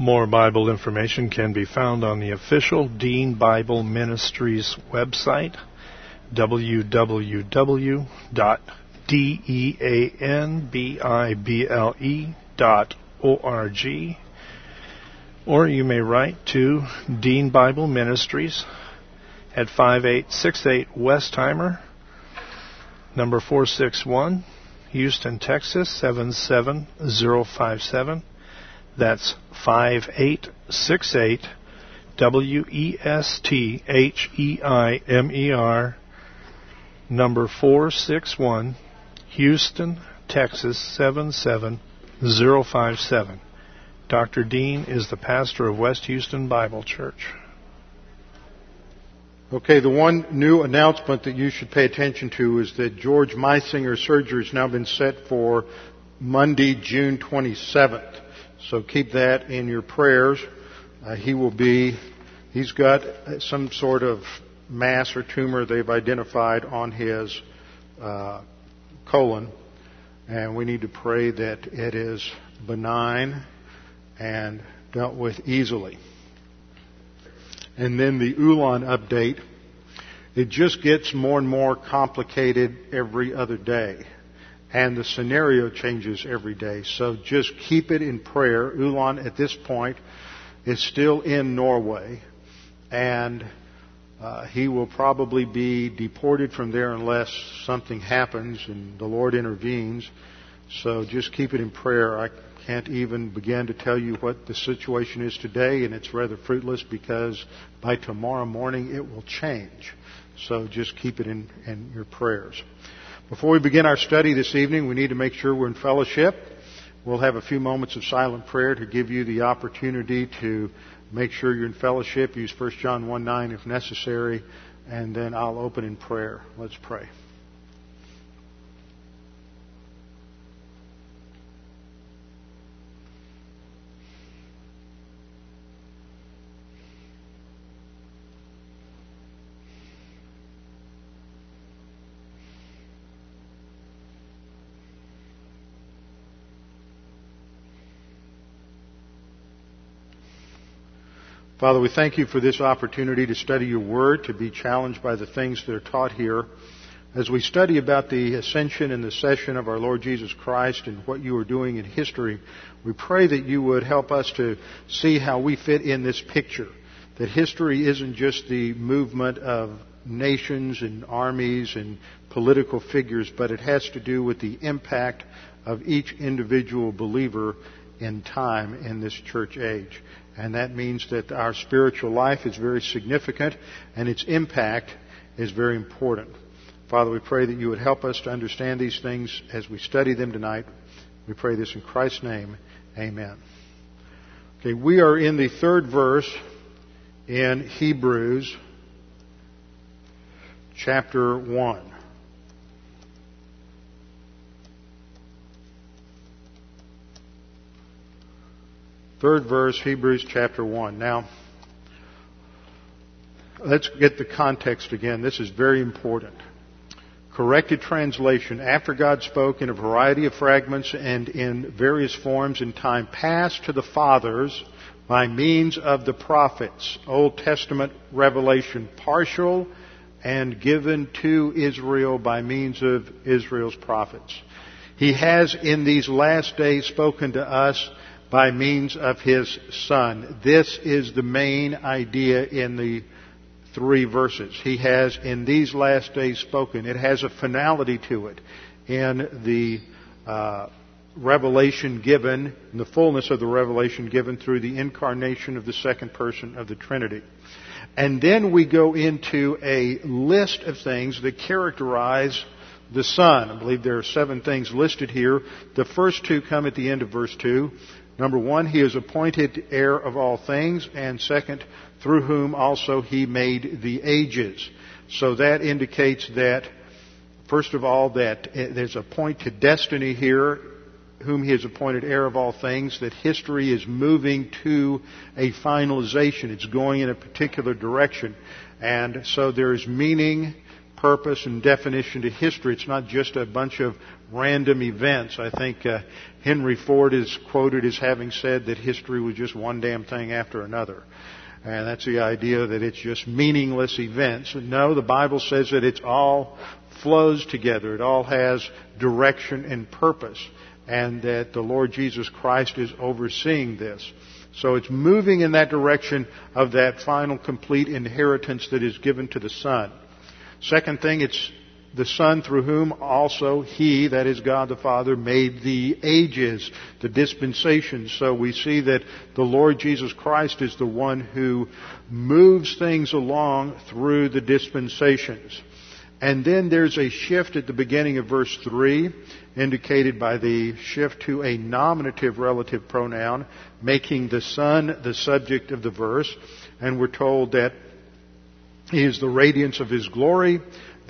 More Bible information can be found on the official Dean Bible Ministries website, www.deanbible.org, or you may write to Dean Bible Ministries at 5868 Westheimer, number 461, Houston, Texas 77057. That's 5868 W E S T H E I M E R number 461 Houston, Texas 77057. Dr. Dean is the pastor of West Houston Bible Church. Okay, the one new announcement that you should pay attention to is that George Meisinger's surgery has now been set for Monday, June 27th. So keep that in your prayers. Uh, he will be, he's got some sort of mass or tumor they've identified on his uh, colon, and we need to pray that it is benign and dealt with easily. And then the Ulan update. It just gets more and more complicated every other day and the scenario changes every day. So just keep it in prayer. Ulan at this point is still in Norway, and uh, he will probably be deported from there unless something happens and the Lord intervenes. So just keep it in prayer. I can't even begin to tell you what the situation is today, and it's rather fruitless because by tomorrow morning it will change. So just keep it in, in your prayers. Before we begin our study this evening, we need to make sure we're in fellowship. We'll have a few moments of silent prayer to give you the opportunity to make sure you're in fellowship. Use 1 John 1 9 if necessary, and then I'll open in prayer. Let's pray. Father, we thank you for this opportunity to study your word, to be challenged by the things that are taught here. As we study about the ascension and the session of our Lord Jesus Christ and what you are doing in history, we pray that you would help us to see how we fit in this picture. That history isn't just the movement of nations and armies and political figures, but it has to do with the impact of each individual believer in time in this church age. And that means that our spiritual life is very significant and its impact is very important. Father, we pray that you would help us to understand these things as we study them tonight. We pray this in Christ's name. Amen. Okay, we are in the third verse in Hebrews chapter 1. Third verse, Hebrews chapter 1. Now, let's get the context again. This is very important. Corrected translation. After God spoke in a variety of fragments and in various forms in time past to the fathers by means of the prophets. Old Testament revelation partial and given to Israel by means of Israel's prophets. He has in these last days spoken to us by means of his son. This is the main idea in the three verses. He has in these last days spoken. It has a finality to it in the uh, revelation given, in the fullness of the revelation given through the incarnation of the second person of the Trinity. And then we go into a list of things that characterize the Son. I believe there are seven things listed here. The first two come at the end of verse 2. Number one, he is appointed heir of all things, and second, through whom also he made the ages. So that indicates that, first of all, that eh, there's a point to destiny here, whom he has appointed heir of all things, that history is moving to a finalization. It's going in a particular direction. And so there is meaning purpose and definition to history. It's not just a bunch of random events. I think uh, Henry Ford is quoted as having said that history was just one damn thing after another. And that's the idea that it's just meaningless events. No, the Bible says that it's all flows together. It all has direction and purpose. And that the Lord Jesus Christ is overseeing this. So it's moving in that direction of that final complete inheritance that is given to the Son. Second thing, it's the Son through whom also He, that is God the Father, made the ages, the dispensations. So we see that the Lord Jesus Christ is the one who moves things along through the dispensations. And then there's a shift at the beginning of verse 3, indicated by the shift to a nominative relative pronoun, making the Son the subject of the verse. And we're told that He is the radiance of His glory,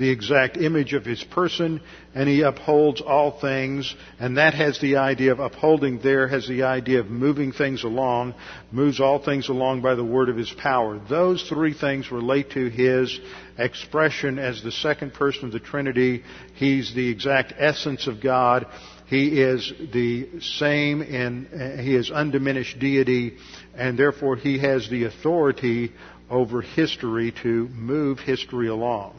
the exact image of his person, and he upholds all things. And that has the idea of upholding there, has the idea of moving things along, moves all things along by the word of his power. Those three things relate to his expression as the second person of the Trinity. He's the exact essence of God. He is the same in, uh, he is undiminished deity, and therefore he has the authority over history to move history along.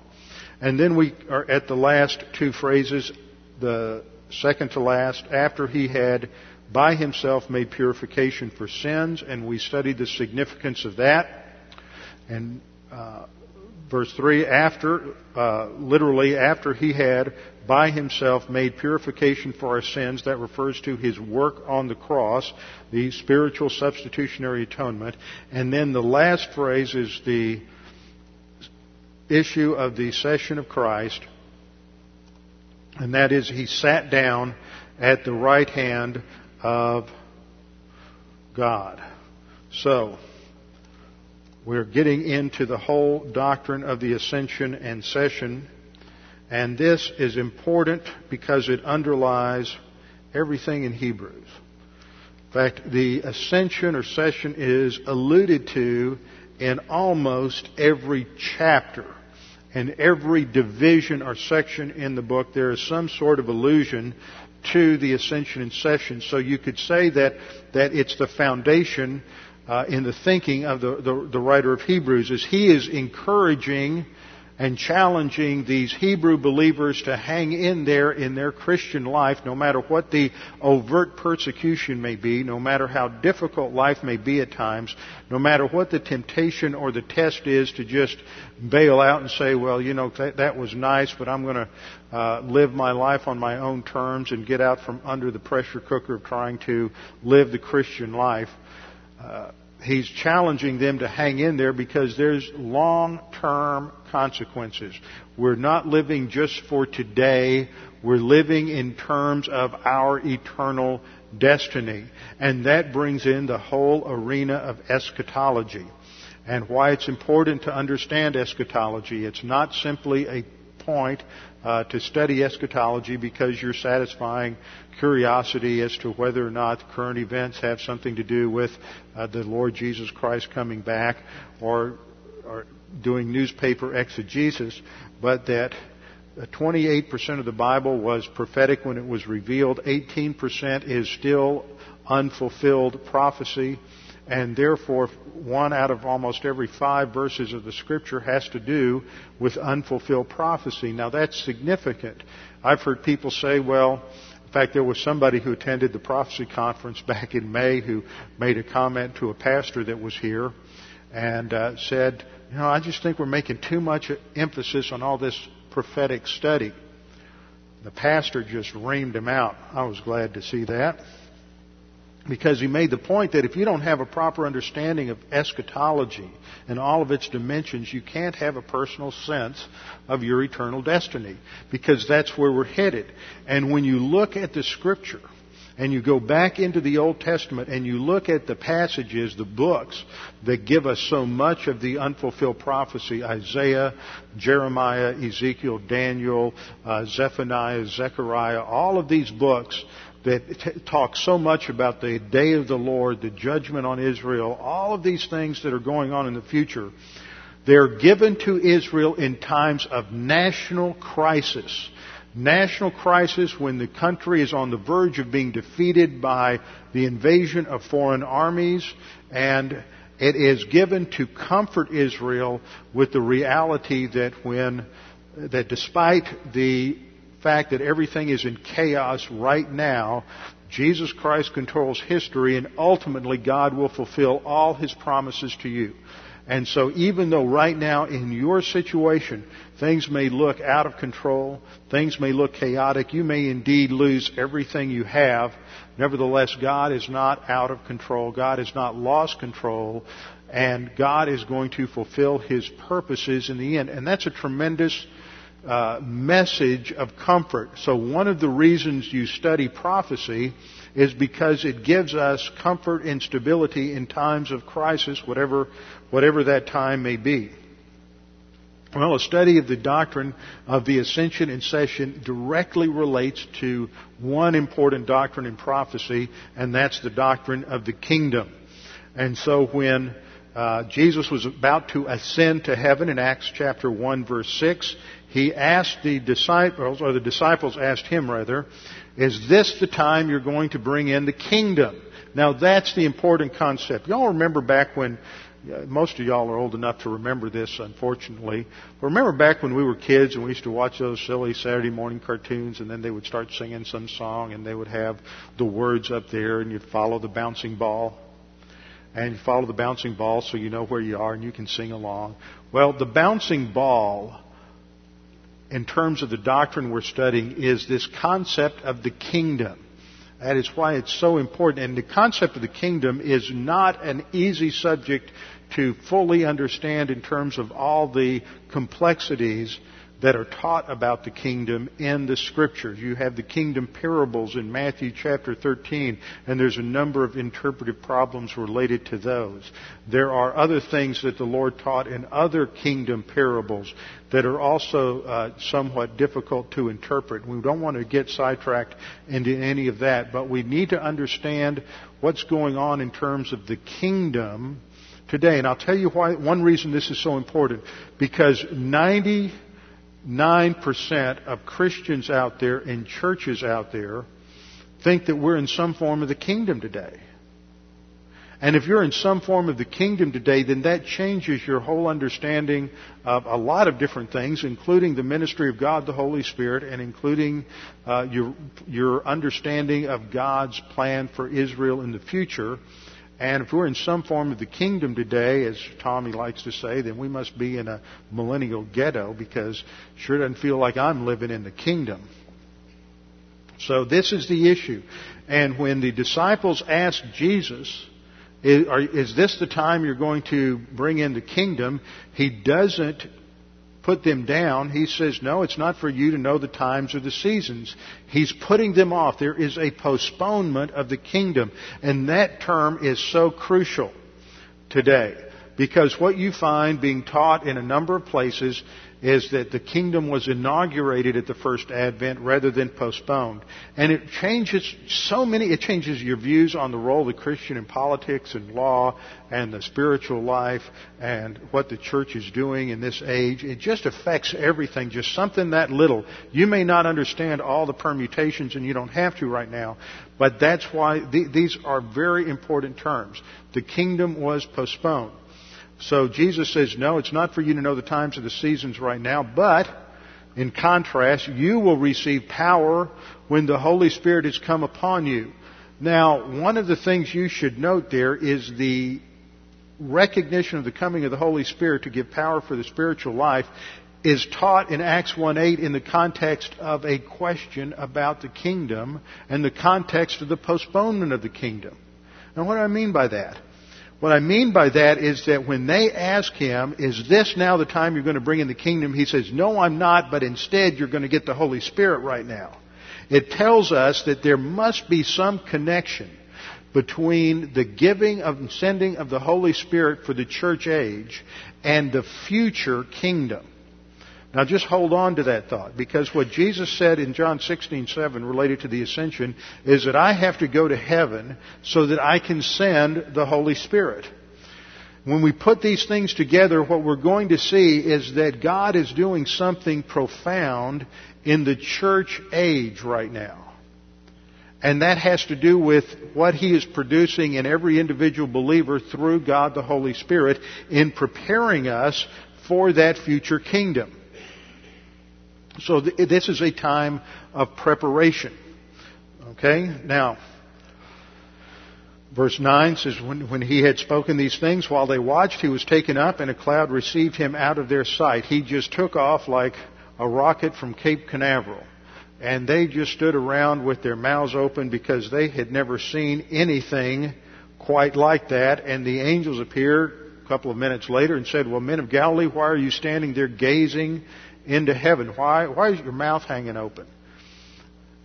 And then we are at the last two phrases, the second to last, after he had by himself made purification for sins, and we studied the significance of that. And uh, verse 3, after, uh, literally, after he had by himself made purification for our sins, that refers to his work on the cross, the spiritual substitutionary atonement. And then the last phrase is the issue of the session of Christ, and that is he sat down at the right hand of God. So, we're getting into the whole doctrine of the ascension and session, and this is important because it underlies everything in Hebrews. In fact, the ascension or session is alluded to in almost every chapter in every division or section in the book, there is some sort of allusion to the ascension and session. So you could say that, that it's the foundation uh, in the thinking of the, the, the writer of Hebrews, is he is encouraging and challenging these Hebrew believers to hang in there in their Christian life, no matter what the overt persecution may be, no matter how difficult life may be at times, no matter what the temptation or the test is to just bail out and say, well, you know, that, that was nice, but I'm going to uh, live my life on my own terms and get out from under the pressure cooker of trying to live the Christian life. Uh, he's challenging them to hang in there because there's long-term consequences. We're not living just for today. We're living in terms of our eternal destiny. And that brings in the whole arena of eschatology. And why it's important to understand eschatology. It's not simply a point uh, to study eschatology because you're satisfying curiosity as to whether or not current events have something to do with uh, the Lord Jesus Christ coming back or, or doing newspaper exegesis, but that 28% of the Bible was prophetic when it was revealed. 18% is still unfulfilled prophecy and therefore one out of almost every five verses of the scripture has to do with unfulfilled prophecy. Now that's significant. I've heard people say, well, in fact, there was somebody who attended the prophecy conference back in May who made a comment to a pastor that was here and uh, said, you know, I just think we're making too much emphasis on all this prophetic study. The pastor just reamed him out. I was glad to see that because he made the point that if you don't have a proper understanding of eschatology and all of its dimensions, you can't have a personal sense of your eternal destiny because that's where we're headed. And when you look at the scripture and you go back into the Old Testament and you look at the passages, the books that give us so much of the unfulfilled prophecy, Isaiah, Jeremiah, Ezekiel, Daniel, uh, Zephaniah, Zechariah, all of these books that talk so much about the day of the Lord, the judgment on Israel, all of these things that are going on in the future, They're given to Israel in times of national crisis. National crisis when the country is on the verge of being defeated by the invasion of foreign armies and it is given to comfort Israel with the reality that when, that despite the fact that everything is in chaos right now, Jesus Christ controls history and ultimately God will fulfill all His promises to you. And so even though right now in your situation things may look out of control, things may look chaotic, you may indeed lose everything you have, nevertheless God is not out of control. God has not lost control and God is going to fulfill His purposes in the end. And that's a tremendous uh, message of comfort. So one of the reasons you study prophecy is because it gives us comfort and stability in times of crisis, whatever, whatever that time may be. Well, a study of the doctrine of the ascension and session directly relates to one important doctrine in prophecy, and that's the doctrine of the kingdom. And so when uh, Jesus was about to ascend to heaven in Acts chapter 1 verse 6, he asked the disciples, or the disciples asked him rather, is this the time you're going to bring in the kingdom? Now that's the important concept. Y'all remember back when, most of y'all are old enough to remember this, unfortunately. But remember back when we were kids and we used to watch those silly Saturday morning cartoons and then they would start singing some song and they would have the words up there and you'd follow the bouncing ball. And you follow the bouncing ball so you know where you are and you can sing along. Well, the bouncing ball in terms of the doctrine we're studying is this concept of the kingdom. That is why it's so important. And the concept of the kingdom is not an easy subject to fully understand in terms of all the complexities that are taught about the kingdom in the scriptures. You have the kingdom parables in Matthew chapter 13, and there's a number of interpretive problems related to those. There are other things that the Lord taught in other kingdom parables that are also uh, somewhat difficult to interpret. We don't want to get sidetracked into any of that, but we need to understand what's going on in terms of the kingdom today. And I'll tell you why, one reason this is so important. Because 90 9% of Christians out there and churches out there think that we're in some form of the kingdom today. And if you're in some form of the kingdom today, then that changes your whole understanding of a lot of different things, including the ministry of God, the Holy Spirit, and including uh, your, your understanding of God's plan for Israel in the future. And if we're in some form of the kingdom today, as Tommy likes to say, then we must be in a millennial ghetto because sure doesn't feel like I'm living in the kingdom. So this is the issue. And when the disciples asked Jesus, is, this the time you're going to bring in the kingdom? He doesn't put them down. He says, no, it's not for you to know the times or the seasons. He's putting them off. There is a postponement of the kingdom. And that term is so crucial today. Because what you find being taught in a number of places is that the kingdom was inaugurated at the first advent rather than postponed. And it changes so many, it changes your views on the role of the Christian in politics and law and the spiritual life and what the church is doing in this age. It just affects everything, just something that little. You may not understand all the permutations and you don't have to right now, but that's why th- these are very important terms. The kingdom was postponed. So Jesus says, no, it's not for you to know the times of the seasons right now, but in contrast, you will receive power when the Holy Spirit has come upon you. Now, one of the things you should note there is the recognition of the coming of the Holy Spirit to give power for the spiritual life is taught in Acts 1:8 in the context of a question about the kingdom and the context of the postponement of the kingdom. Now what do I mean by that? What I mean by that is that when they ask him, is this now the time you're going to bring in the kingdom? He says, no, I'm not, but instead you're going to get the Holy Spirit right now. It tells us that there must be some connection between the giving of and sending of the Holy Spirit for the church age and the future kingdom. Now just hold on to that thought because what Jesus said in John 16:7 related to the ascension is that I have to go to heaven so that I can send the Holy Spirit. when we put these things together, what we're going to see is that God is doing something profound in the church age right now. And that has to do with what He is producing in every individual believer through God the Holy Spirit in preparing us for that future kingdom. So th- this is a time of preparation. Okay? Now, verse 9 says, when, when he had spoken these things, while they watched, he was taken up, and a cloud received him out of their sight. He just took off like a rocket from Cape Canaveral and they just stood around with their mouths open because they had never seen anything quite like that. And the angels appeared a couple of minutes later and said, Well, men of Galilee, why are you standing there gazing into heaven? Why, why is your mouth hanging open?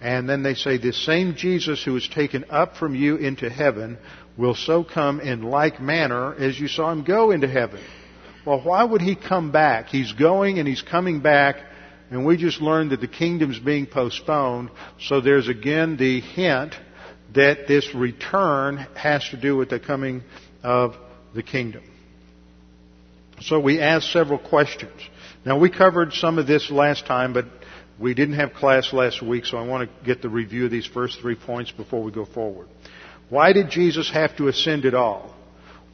And then they say, This same Jesus who was taken up from you into heaven will so come in like manner as you saw him go into heaven. Well, why would he come back? He's going and he's coming back and we just learned that the kingdom's being postponed. So there's again the hint that this return has to do with the coming of the kingdom. So we asked several questions. Now we covered some of this last time, but we didn't have class last week, so I want to get the review of these first three points before we go forward. Why did Jesus have to ascend at all?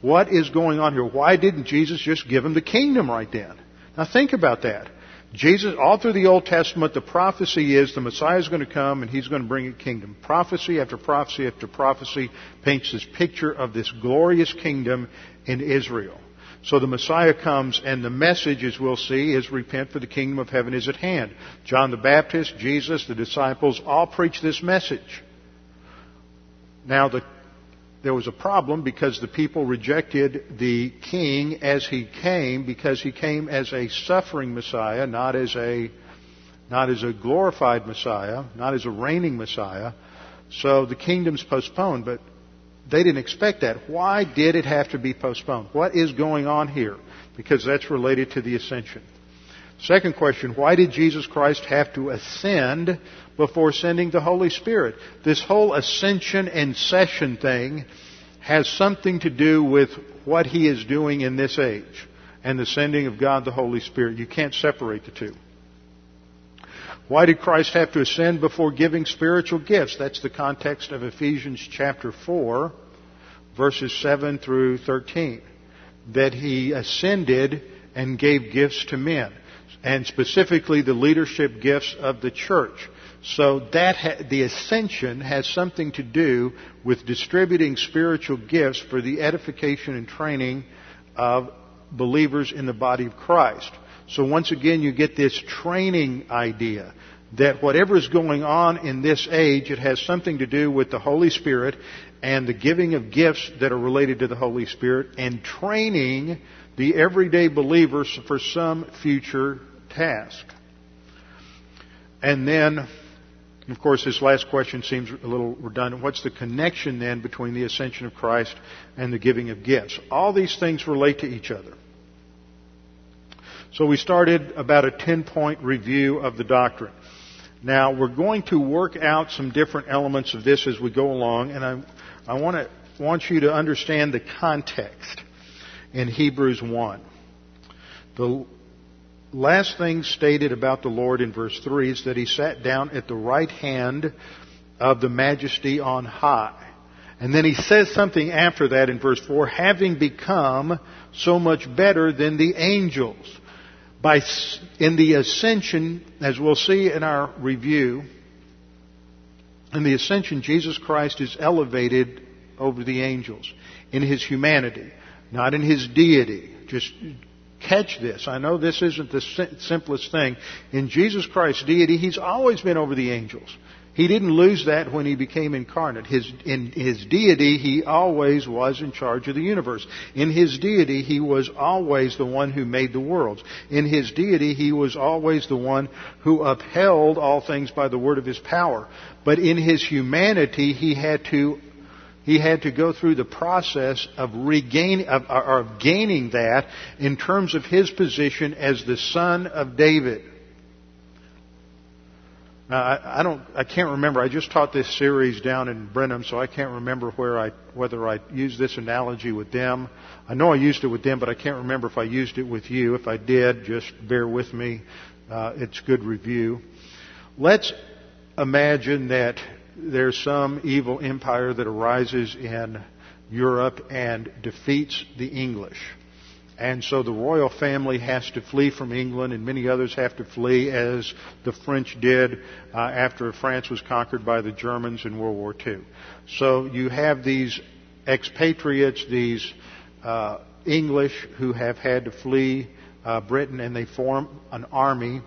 What is going on here? Why didn't Jesus just give him the kingdom right then? Now think about that. Jesus, all through the Old Testament, the prophecy is the Messiah is going to come and he's going to bring a kingdom. Prophecy after prophecy after prophecy paints this picture of this glorious kingdom in Israel. So the Messiah comes and the message, as we'll see, is repent for the kingdom of heaven is at hand. John the Baptist, Jesus, the disciples all preach this message. Now the there was a problem because the people rejected the king as he came because he came as a suffering Messiah, not as a not as a glorified Messiah, not as a reigning Messiah. So the kingdom's postponed, but they didn't expect that. Why did it have to be postponed? What is going on here? Because that's related to the ascension. Second question, why did Jesus Christ have to ascend before sending the Holy Spirit? This whole ascension and session thing has something to do with what he is doing in this age and the sending of God the Holy Spirit. You can't separate the two. Why did Christ have to ascend before giving spiritual gifts? That's the context of Ephesians chapter 4, verses 7 through 13. That he ascended and gave gifts to men and specifically the leadership gifts of the church. So that ha- the ascension has something to do with distributing spiritual gifts for the edification and training of believers in the body of Christ. So once again, you get this training idea that whatever is going on in this age, it has something to do with the Holy Spirit and the giving of gifts that are related to the Holy Spirit and training the everyday believers for some future task. And then, of course, this last question seems a little redundant. What's the connection then between the ascension of Christ and the giving of gifts? All these things relate to each other. So we started about a 10 point review of the doctrine. Now we're going to work out some different elements of this as we go along, and I, I want to want you to understand the context in Hebrews 1. The last thing stated about the Lord in verse 3 is that he sat down at the right hand of the majesty on high. And then he says something after that in verse 4, having become so much better than the angels. By, in the ascension, as we'll see in our review, in the ascension, Jesus Christ is elevated over the angels in his humanity, not in his deity. Just catch this. I know this isn't the simplest thing. In Jesus Christ's deity, He's always been over the angels. He didn't lose that when He became incarnate. His, in His deity, He always was in charge of the universe. In His deity, He was always the one who made the worlds. In His deity, He was always the one who upheld all things by the word of His power. But in His humanity, He had to he had to go through the process of regaining, of, of gaining that in terms of his position as the son of David. Now, I, I don't, I can't remember. I just taught this series down in Brenham, so I can't remember where I, whether I used this analogy with them. I know I used it with them, but I can't remember if I used it with you. If I did, just bear with me. Uh, it's good review. Let's imagine that there's some evil empire that arises in Europe and defeats the English. And so the royal family has to flee from England, and many others have to flee, as the French did uh, after France was conquered by the Germans in World War II. So you have these expatriates, these uh, English who have had to flee uh, Britain, and they form an army.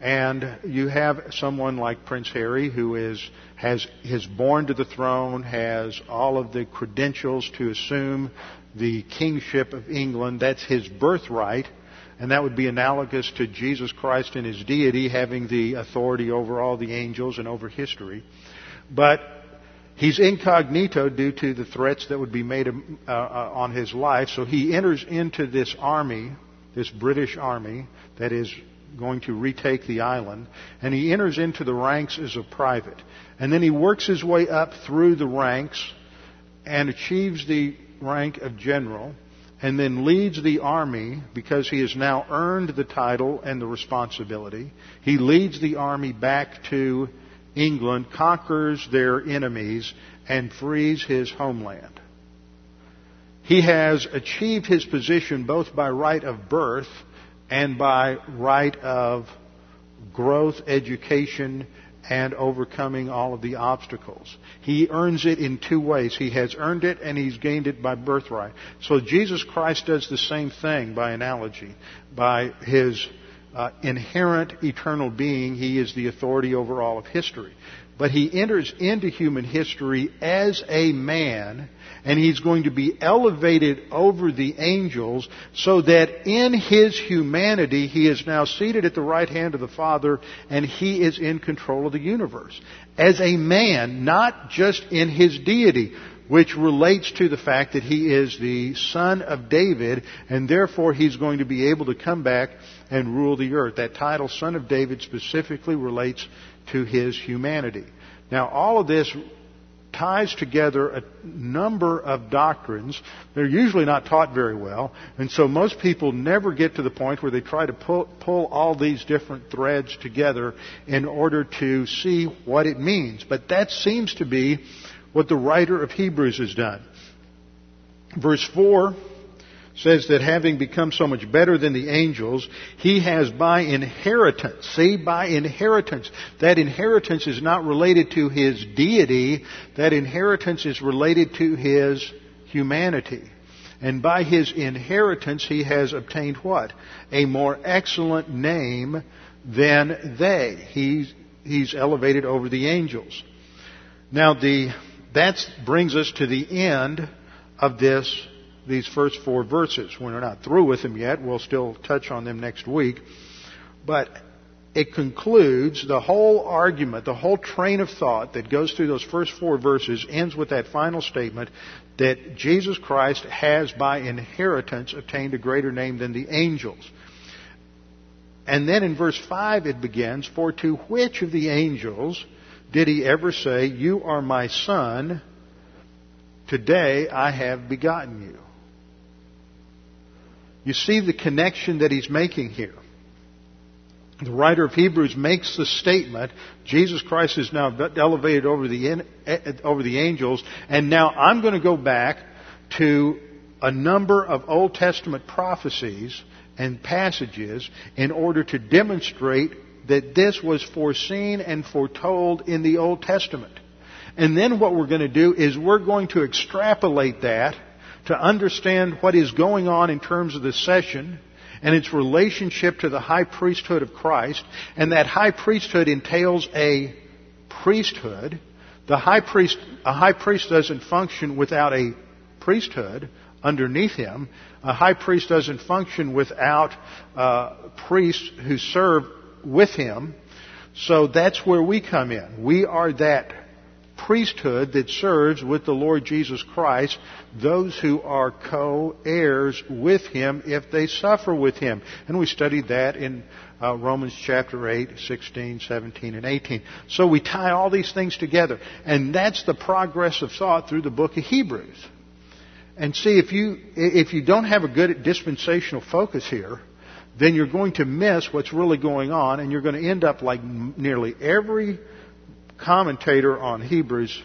And you have someone like Prince Harry who is has is born to the throne, has all of the credentials to assume the kingship of England. That's his birthright. And that would be analogous to Jesus Christ in his deity having the authority over all the angels and over history. But he's incognito due to the threats that would be made uh, uh, on his life. So he enters into this army, this British army that is going to retake the island. And he enters into the ranks as a private. And then he works his way up through the ranks and achieves the rank of general and then leads the army because he has now earned the title and the responsibility. He leads the army back to England, conquers their enemies, and frees his homeland. He has achieved his position both by right of birth and by right of growth, education, and overcoming all of the obstacles. He earns it in two ways. He has earned it and he's gained it by birthright. So Jesus Christ does the same thing by analogy. By his uh, inherent eternal being, he is the authority over all of history. But he enters into human history as a man and he's going to be elevated over the angels so that in his humanity he is now seated at the right hand of the Father and he is in control of the universe. As a man, not just in his deity, which relates to the fact that he is the son of David and therefore he's going to be able to come back and rule the earth. That title, son of David, specifically relates to his humanity. Now all of this ties together a number of doctrines. They're usually not taught very well, and so most people never get to the point where they try to pull, pull all these different threads together in order to see what it means. But that seems to be what the writer of Hebrews has done. Verse 4 says that having become so much better than the angels, he has by inheritance, see, by inheritance. That inheritance is not related to his deity, that inheritance is related to his humanity. And by his inheritance, he has obtained what? A more excellent name than they. He's, he's elevated over the angels. Now, the, that brings us to the end of this these first four verses. We're not through with them yet. We'll still touch on them next week. But it concludes the whole argument, the whole train of thought that goes through those first four verses ends with that final statement that Jesus Christ has by inheritance obtained a greater name than the angels. And then in verse 5 it begins, For to which of the angels did he ever say, You are my son, today I have begotten you? You see the connection that he's making here. The writer of Hebrews makes the statement, Jesus Christ is now elevated over the, eh, over the angels, and now I'm going to go back to a number of Old Testament prophecies and passages in order to demonstrate that this was foreseen and foretold in the Old Testament. And then what we're going to do is we're going to extrapolate that to understand what is going on in terms of the session and its relationship to the high priesthood of Christ. And that high priesthood entails a priesthood. The high priest, a high priest doesn't function without a priesthood underneath him. A high priest doesn't function without uh, priests who serve with him. So that's where we come in. We are that priesthood that serves with the Lord Jesus Christ those who are co-heirs with Him if they suffer with Him. And we studied that in uh, Romans chapter 8, 16, 17, and 18. So we tie all these things together. And that's the progress of thought through the book of Hebrews. And see, if you, if you don't have a good dispensational focus here, then you're going to miss what's really going on, and you're going to end up like nearly every commentator on Hebrews,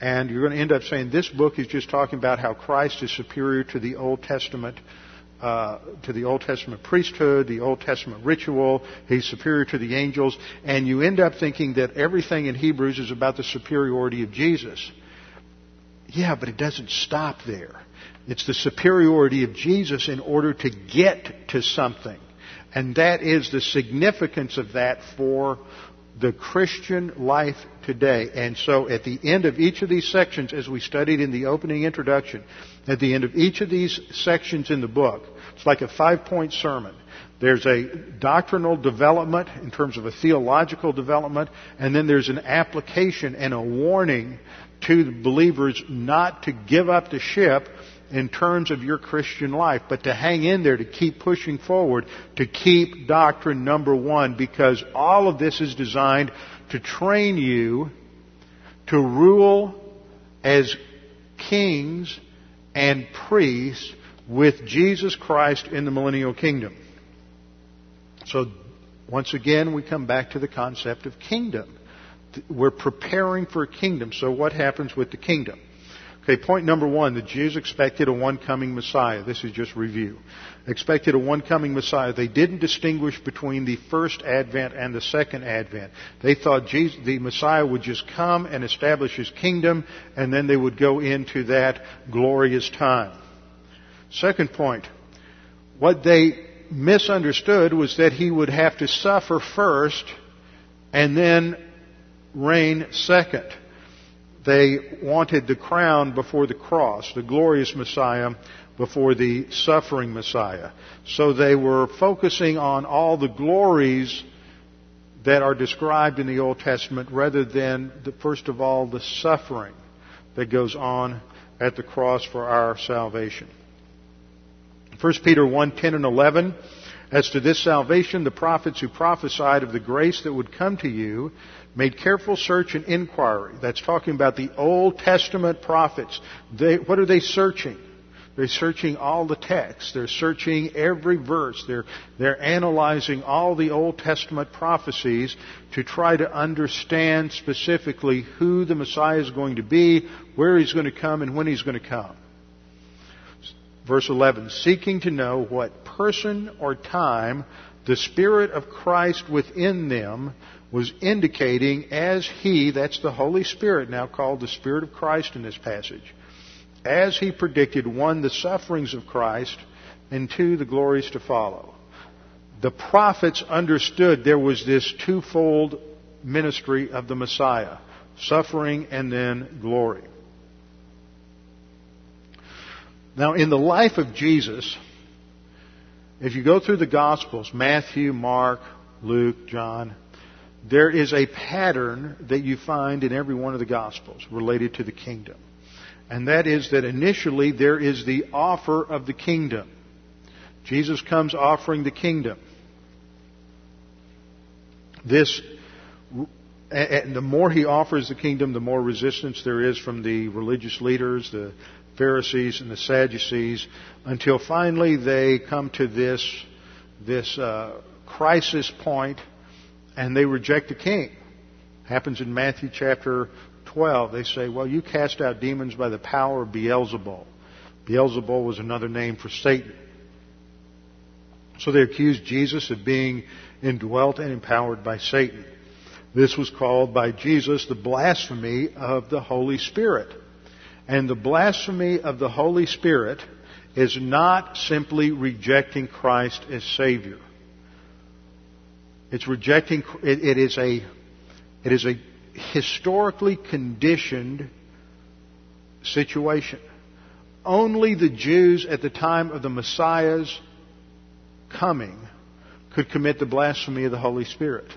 and you're going to end up saying this book is just talking about how Christ is superior to the Old Testament. Uh, to the Old Testament priesthood, the Old Testament ritual. He's superior to the angels. And you end up thinking that everything in Hebrews is about the superiority of Jesus. Yeah, but it doesn't stop there. It's the superiority of Jesus in order to get to something. And that is the significance of that for the Christian life today. And so at the end of each of these sections, as we studied in the opening introduction, at the end of each of these sections in the book, it's like a five point sermon. There's a doctrinal development in terms of a theological development, and then there's an application and a warning to the believers not to give up the ship in terms of your Christian life, but to hang in there, to keep pushing forward, to keep doctrine number one, because all of this is designed to train you to rule as kings and priests with Jesus Christ in the millennial kingdom. So, once again, we come back to the concept of kingdom. We're preparing for a kingdom. So, what happens with the kingdom? Okay, point number one, the Jews expected a one coming Messiah. This is just review. Expected a one coming Messiah. They didn't distinguish between the first advent and the second advent. They thought Jesus, the Messiah would just come and establish his kingdom, and then they would go into that glorious time. Second point, what they misunderstood was that he would have to suffer first and then reign second. They wanted the crown before the cross, the glorious Messiah before the suffering Messiah. So they were focusing on all the glories that are described in the Old Testament rather than, the, first of all, the suffering that goes on at the cross for our salvation. 1 Peter 1, 10 and 11. As to this salvation, the prophets who prophesied of the grace that would come to you made careful search and inquiry. That's talking about the Old Testament prophets. They, what are they searching? They're searching all the texts. They're searching every verse. They're, they're analyzing all the Old Testament prophecies to try to understand specifically who the Messiah is going to be, where he's going to come, and when he's going to come. Verse 11, seeking to know what person or time the Spirit of Christ within them was indicating as he, that's the Holy Spirit, now called the Spirit of Christ in this passage, as he predicted, one, the sufferings of Christ, and two, the glories to follow. The prophets understood there was this twofold ministry of the Messiah suffering and then glory. Now, in the life of Jesus, if you go through the Gospels, Matthew, Mark, Luke, John, there is a pattern that you find in every one of the Gospels related to the kingdom. And that is that initially there is the offer of the kingdom. Jesus comes offering the kingdom. This, and the more he offers the kingdom, the more resistance there is from the religious leaders, the Pharisees and the Sadducees, until finally they come to this, this uh, crisis point and they reject the king. Happens in Matthew chapter 12. They say, well, you cast out demons by the power of Beelzebul. Beelzebul was another name for Satan. So they accused Jesus of being indwelt and empowered by Satan. This was called by Jesus the blasphemy of the Holy Spirit. And the blasphemy of the Holy Spirit is not simply rejecting Christ as Savior. It's rejecting, it, it is a, it is a historically conditioned situation. Only the Jews at the time of the Messiah's coming could commit the blasphemy of the Holy Spirit.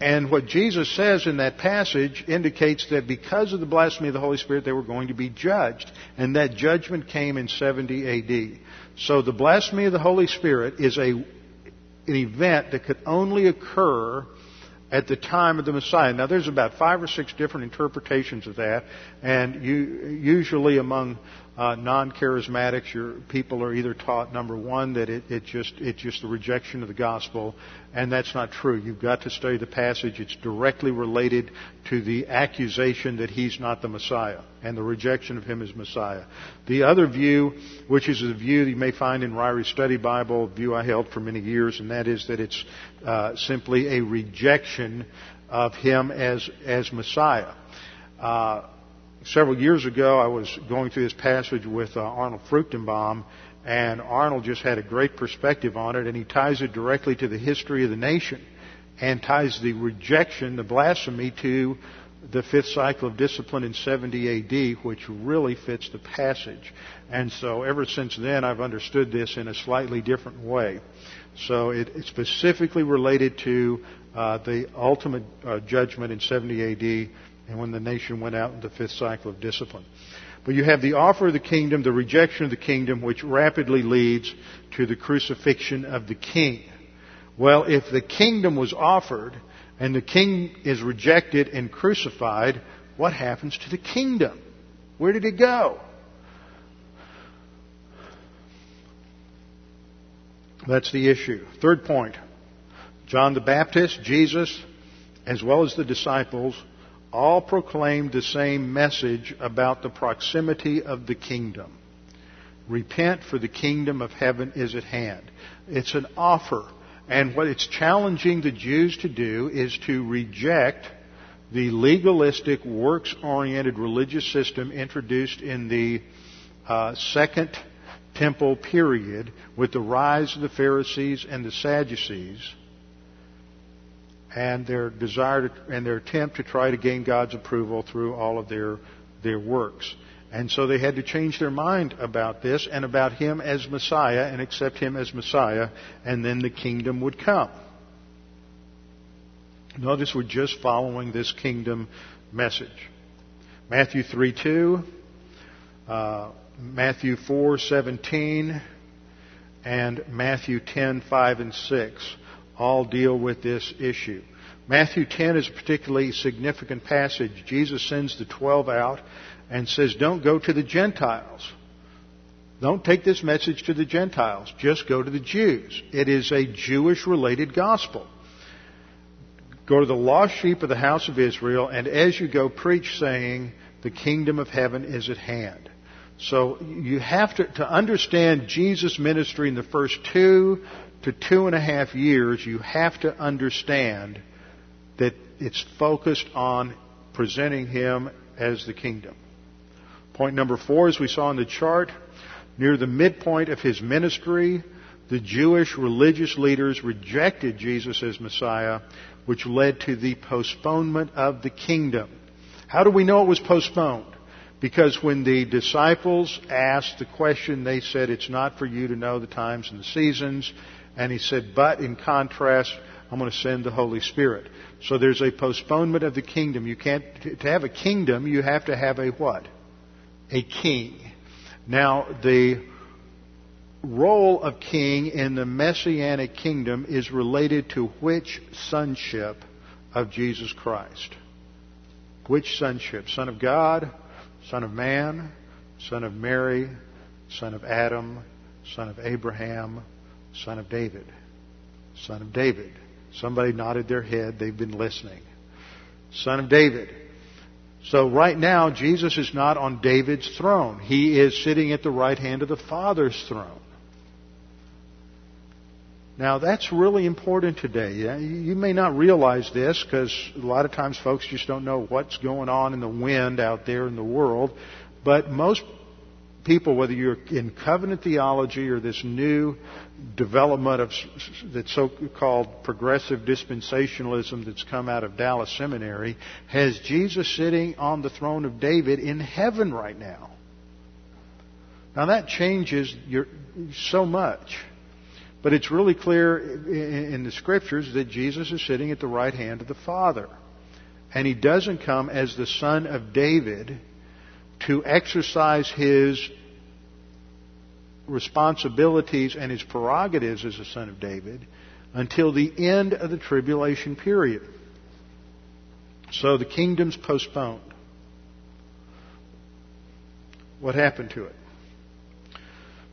And what Jesus says in that passage indicates that because of the blasphemy of the Holy Spirit, they were going to be judged. And that judgment came in 70 AD. So the blasphemy of the Holy Spirit is a, an event that could only occur at the time of the Messiah. Now, there's about five or six different interpretations of that, and you, usually among uh, non-charismatics, your people are either taught number one that it, it just it's just the rejection of the gospel, and that's not true. You've got to study the passage; it's directly related to the accusation that he's not the Messiah and the rejection of him as Messiah. The other view, which is a view that you may find in Ryrie's Study Bible, a view I held for many years, and that is that it's uh, simply a rejection of him as as Messiah. Uh, several years ago, I was going through this passage with uh, Arnold Fruchtenbaum, and Arnold just had a great perspective on it, and he ties it directly to the history of the nation and ties the rejection, the blasphemy, to the fifth cycle of discipline in 70 AD, which really fits the passage. And so ever since then, I've understood this in a slightly different way. So it, it's specifically related to uh, the ultimate uh, judgment in 70 AD and when the nation went out in the fifth cycle of discipline. But you have the offer of the kingdom, the rejection of the kingdom, which rapidly leads to the crucifixion of the king. Well, if the kingdom was offered and the king is rejected and crucified, what happens to the kingdom? Where did it go? That's the issue. Third point. John the Baptist, Jesus, as well as the disciples, all proclaimed the same message about the proximity of the kingdom. Repent, for the kingdom of heaven is at hand. It's an offer. And what it's challenging the Jews to do is to reject the legalistic, works oriented religious system introduced in the uh, second temple period with the rise of the Pharisees and the Sadducees and their desire to, and their attempt to try to gain God's approval through all of their their works. And so they had to change their mind about this and about him as Messiah and accept him as Messiah, and then the kingdom would come. Notice we're just following this kingdom message. Matthew 3 2, uh, Matthew 4 17, and Matthew 10 5 and 6 all deal with this issue. Matthew 10 is a particularly significant passage. Jesus sends the 12 out and says, Don't go to the Gentiles. Don't take this message to the Gentiles. Just go to the Jews. It is a Jewish related gospel. Go to the lost sheep of the house of Israel, and as you go, preach saying, The kingdom of heaven is at hand. So you have to, to understand Jesus' ministry in the first two to two and a half years, you have to understand that it's focused on presenting Him as the kingdom. Point number four, as we saw in the chart, near the midpoint of His ministry, the Jewish religious leaders rejected Jesus as Messiah, which led to the postponement of the kingdom. How do we know it was postponed? Because when the disciples asked the question, they said, It's not for you to know the times and the seasons. And he said, but in contrast, I'm going to send the Holy Spirit. So there's a postponement of the kingdom. You can't, to have a kingdom, you have to have a what? A king. Now, the role of king in the messianic kingdom is related to which sonship of Jesus Christ? Which sonship? Son of God, Son of man, Son of Mary, Son of Adam, Son of Abraham, Son of David. Son of David. Somebody nodded their head. They've been listening. Son of David. So right now, Jesus is not on David's throne. He is sitting at the right hand of the Father's throne. Now that's really important today. You may not realize this because a lot of times folks just don't know what's going on in the wind out there in the world. But most people, whether you're in covenant theology or this new development of that so-called progressive dispensationalism that's come out of Dallas Seminary, has Jesus sitting on the throne of David in heaven right now. Now that changes your, so much But it's really clear in the scriptures that Jesus is sitting at the right hand of the Father. And he doesn't come as the son of David to exercise his responsibilities and his prerogatives as a son of David until the end of the tribulation period. So the kingdom's postponed. What happened to it?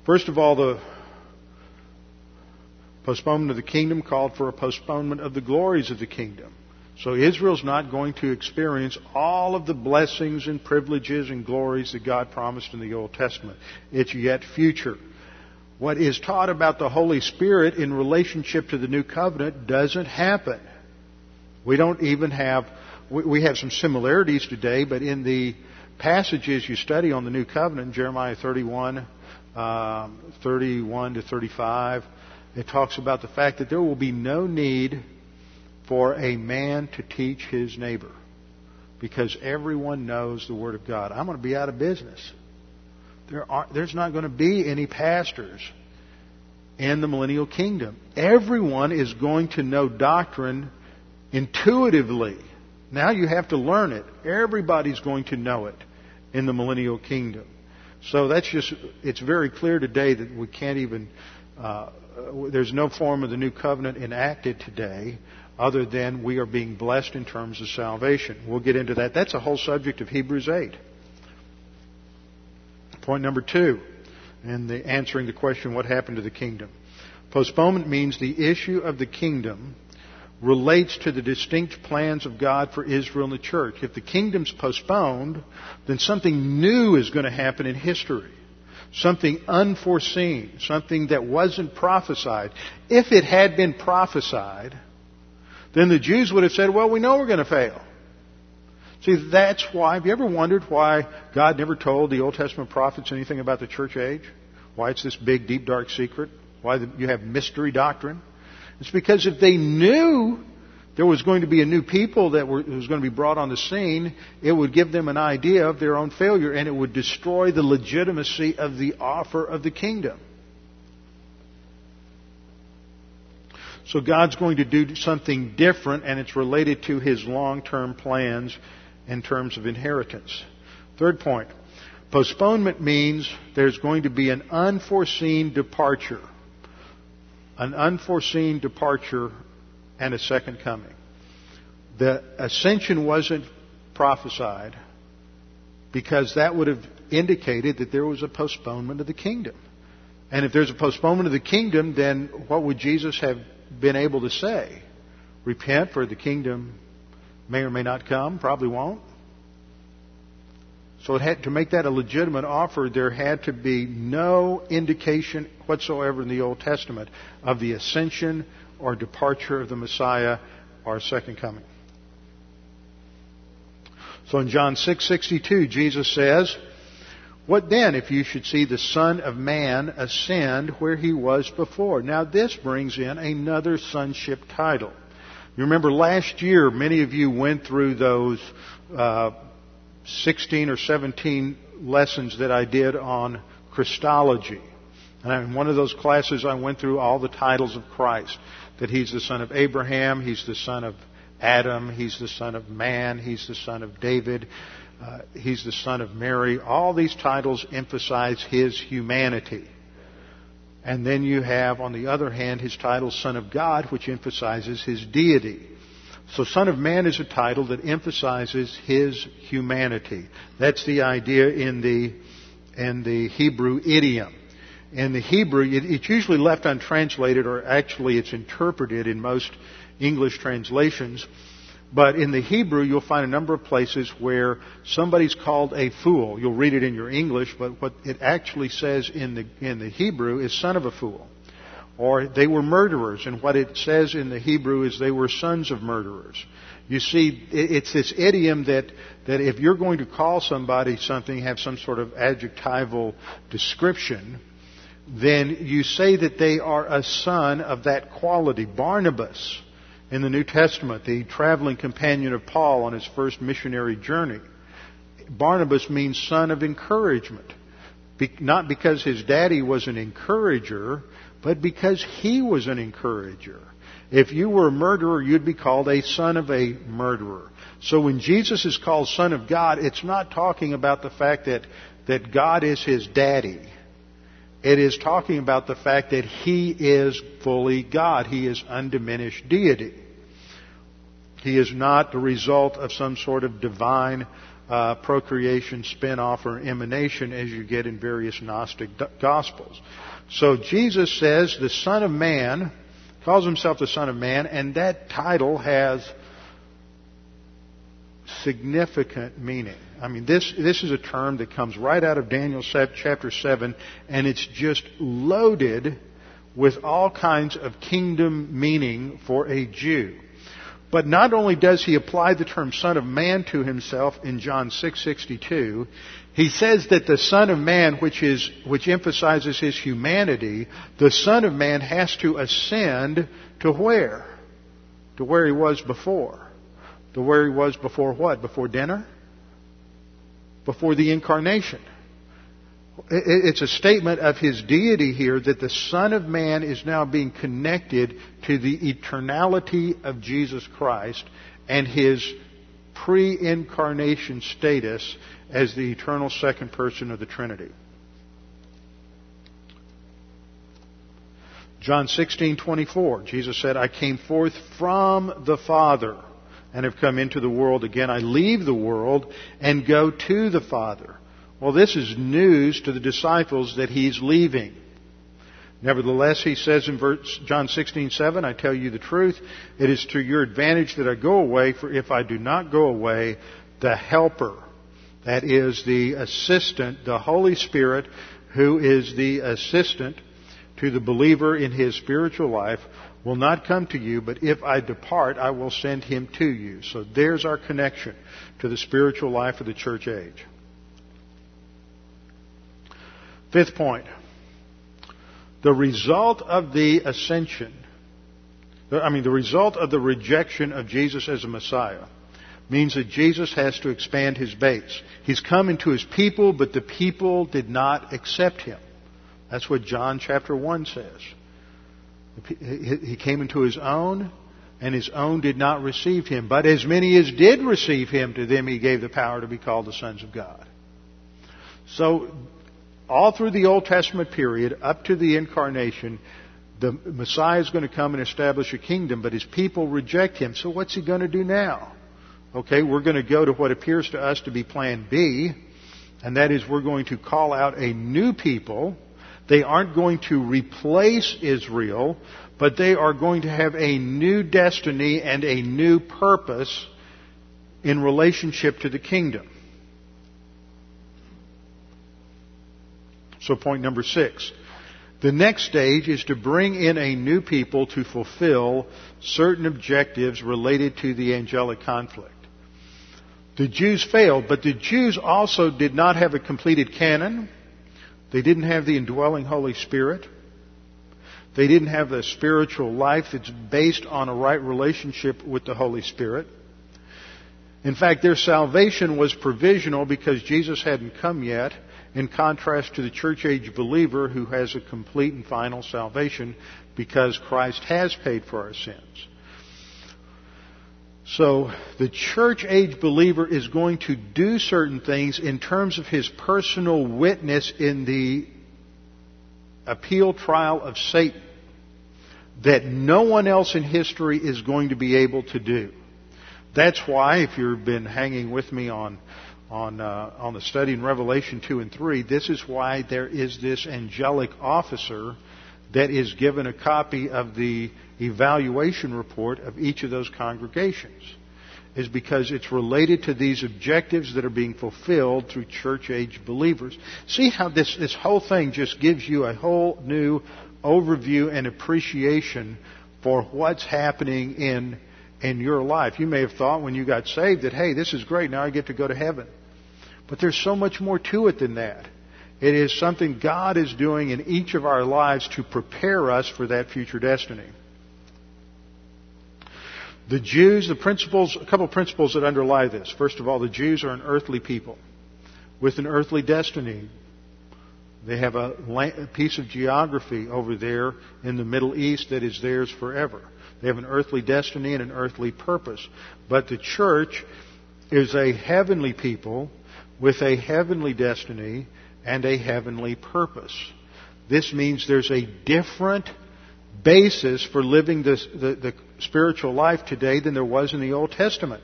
First of all, the postponement of the kingdom called for a postponement of the glories of the kingdom. So Israel's not going to experience all of the blessings and privileges and glories that God promised in the Old Testament. It's yet future. What is taught about the Holy Spirit in relationship to the new covenant doesn't happen. We don't even have, we have some similarities today, but in the passages you study on the new covenant, Jeremiah 31, um, 31 to 35, it talks about the fact that there will be no need for a man to teach his neighbor because everyone knows the Word of God. I'm going to be out of business. There are, there's not going to be any pastors in the millennial kingdom. Everyone is going to know doctrine intuitively. Now you have to learn it. Everybody's going to know it in the millennial kingdom. So that's just, it's very clear today that we can't even, uh, there's no form of the new covenant enacted today other than we are being blessed in terms of salvation. We'll get into that. That's a whole subject of Hebrews 8. Point number two, and the, answering the question, what happened to the kingdom? Postponement means the issue of the kingdom relates to the distinct plans of God for Israel and the church. If the kingdom's postponed, then something new is going to happen in history. Something unforeseen, something that wasn't prophesied. If it had been prophesied, then the Jews would have said, well, we know we're going to fail. See, that's why, have you ever wondered why God never told the Old Testament prophets anything about the church age? Why it's this big, deep, dark secret? Why you have mystery doctrine? It's because if they knew there was going to be a new people that were, was going to be brought on the scene, it would give them an idea of their own failure and it would destroy the legitimacy of the offer of the kingdom. So God's going to do something different, and it's related to His long term plans in terms of inheritance. Third point postponement means there's going to be an unforeseen departure. An unforeseen departure and a second coming. The ascension wasn't prophesied because that would have indicated that there was a postponement of the kingdom. And if there's a postponement of the kingdom, then what would Jesus have been able to say, repent for the kingdom may or may not come, probably won't. So had, to make that a legitimate offer, there had to be no indication whatsoever in the Old Testament of the ascension or departure of the Messiah or second coming. So in John 6:62 Jesus says, what then if you should see the Son of Man ascend where he was before? Now this brings in another sonship title. You remember last year, many of you went through those uh, 16 or 17 lessons that I did on Christology. And in one of those classes, I went through all the titles of Christ. That He's the Son of Abraham, He's the Son of Adam, He's the Son of Man, He's the Son of David, uh, he's the son of Mary. All these titles emphasize his humanity. And then you have, on the other hand, his title, Son of God, which emphasizes his deity. So Son of Man is a title that emphasizes his humanity. That's the idea in the, in the Hebrew idiom. In the Hebrew, it's usually left untranslated, or actually it's interpreted in most English translations but in the Hebrew, you'll find a number of places where somebody's called a fool. You'll read it in your English, but what it actually says in the, in the Hebrew is son of a fool. Or they were murderers, and what it says in the Hebrew is they were sons of murderers. You see, it's this idiom that, that if you're going to call somebody something, have some sort of adjectival description, then you say that they are a son of that quality. Barnabas in the New Testament, the traveling companion of Paul on his first missionary journey. Barnabas means son of encouragement. Be- not because his daddy was an encourager, but because he was an encourager. If you were a murderer, you'd be called a son of a murderer. So when Jesus is called son of God, it's not talking about the fact that, that God is his daddy. It is talking about the fact that he is fully God. He is undiminished deity. He is not the result of some sort of divine uh, procreation, spin-off, or emanation as you get in various Gnostic Gospels. So Jesus says the Son of Man, calls himself the Son of Man, and that title has significant meaning. I mean, this, this is a term that comes right out of Daniel chapter 7, and it's just loaded with all kinds of kingdom meaning for a Jew. But not only does he apply the term son of man to himself in John 6:62, he says that the son of man which is which emphasizes his humanity, the son of man has to ascend to where? To where he was before. To where he was before what? Before dinner? Before the incarnation. It's a statement of his deity here that the Son of Man is now being connected to the eternality of Jesus Christ and his pre incarnation status as the eternal second person of the Trinity. John 16:24 Jesus said, "I came forth from the Father and have come into the world again I leave the world and go to the Father." Well, this is news to the disciples that he's leaving. Nevertheless, he says in verse, John 16:7, I tell you the truth, it is to your advantage that I go away, for if I do not go away, the helper, that is the assistant, the Holy Spirit, who is the assistant to the believer in his spiritual life, will not come to you, but if I depart, I will send him to you. So there's our connection to the spiritual life of the church age. Fifth point. The result of the ascension, I mean, the result of the rejection of Jesus as a Messiah means that Jesus has to expand his base. He's come into his people, but the people did not accept him. That's what John chapter 1 says. He came into his own, and his own did not receive him. But as many as did receive him, to them he gave the power to be called the sons of God. So all through the Old Testament period, up to the incarnation, the Messiah is going to come and establish a kingdom, but his people reject him. So what's he going to do now? Okay, we're going to go to what appears to us to be plan B, and that is we're going to call out a new people. They aren't going to replace Israel, but they are going to have a new destiny and a new purpose in relationship to the kingdom. So point number six. The next stage is to bring in a new people to fulfill certain objectives related to the angelic conflict. The Jews failed, but the Jews also did not have a completed canon. They didn't have the indwelling Holy Spirit. They didn't have the spiritual life that's based on a right relationship with the Holy Spirit. In fact, their salvation was provisional because Jesus hadn't come yet, in contrast to the church age believer who has a complete and final salvation because Christ has paid for our sins. So the church age believer is going to do certain things in terms of his personal witness in the appeal trial of Satan that no one else in history is going to be able to do. That's why, if you've been hanging with me on on, uh, on the study in Revelation 2 and 3, this is why there is this angelic officer that is given a copy of the evaluation report of each of those congregations. Is because it's related to these objectives that are being fulfilled through church age believers. See how this, this whole thing just gives you a whole new overview and appreciation for what's happening in in your life. You may have thought when you got saved that, hey, this is great, now I get to go to heaven. But there's so much more to it than that. It is something God is doing in each of our lives to prepare us for that future destiny. The Jews, the principles, a couple of principles that underlie this. First of all, the Jews are an earthly people with an earthly destiny. They have a, a piece of geography over there in the Middle East that is theirs forever. They have an earthly destiny and an earthly purpose. But the church is a heavenly people with a heavenly destiny and a heavenly purpose. This means there's a different basis for living this, the, the spiritual life today than there was in the Old Testament.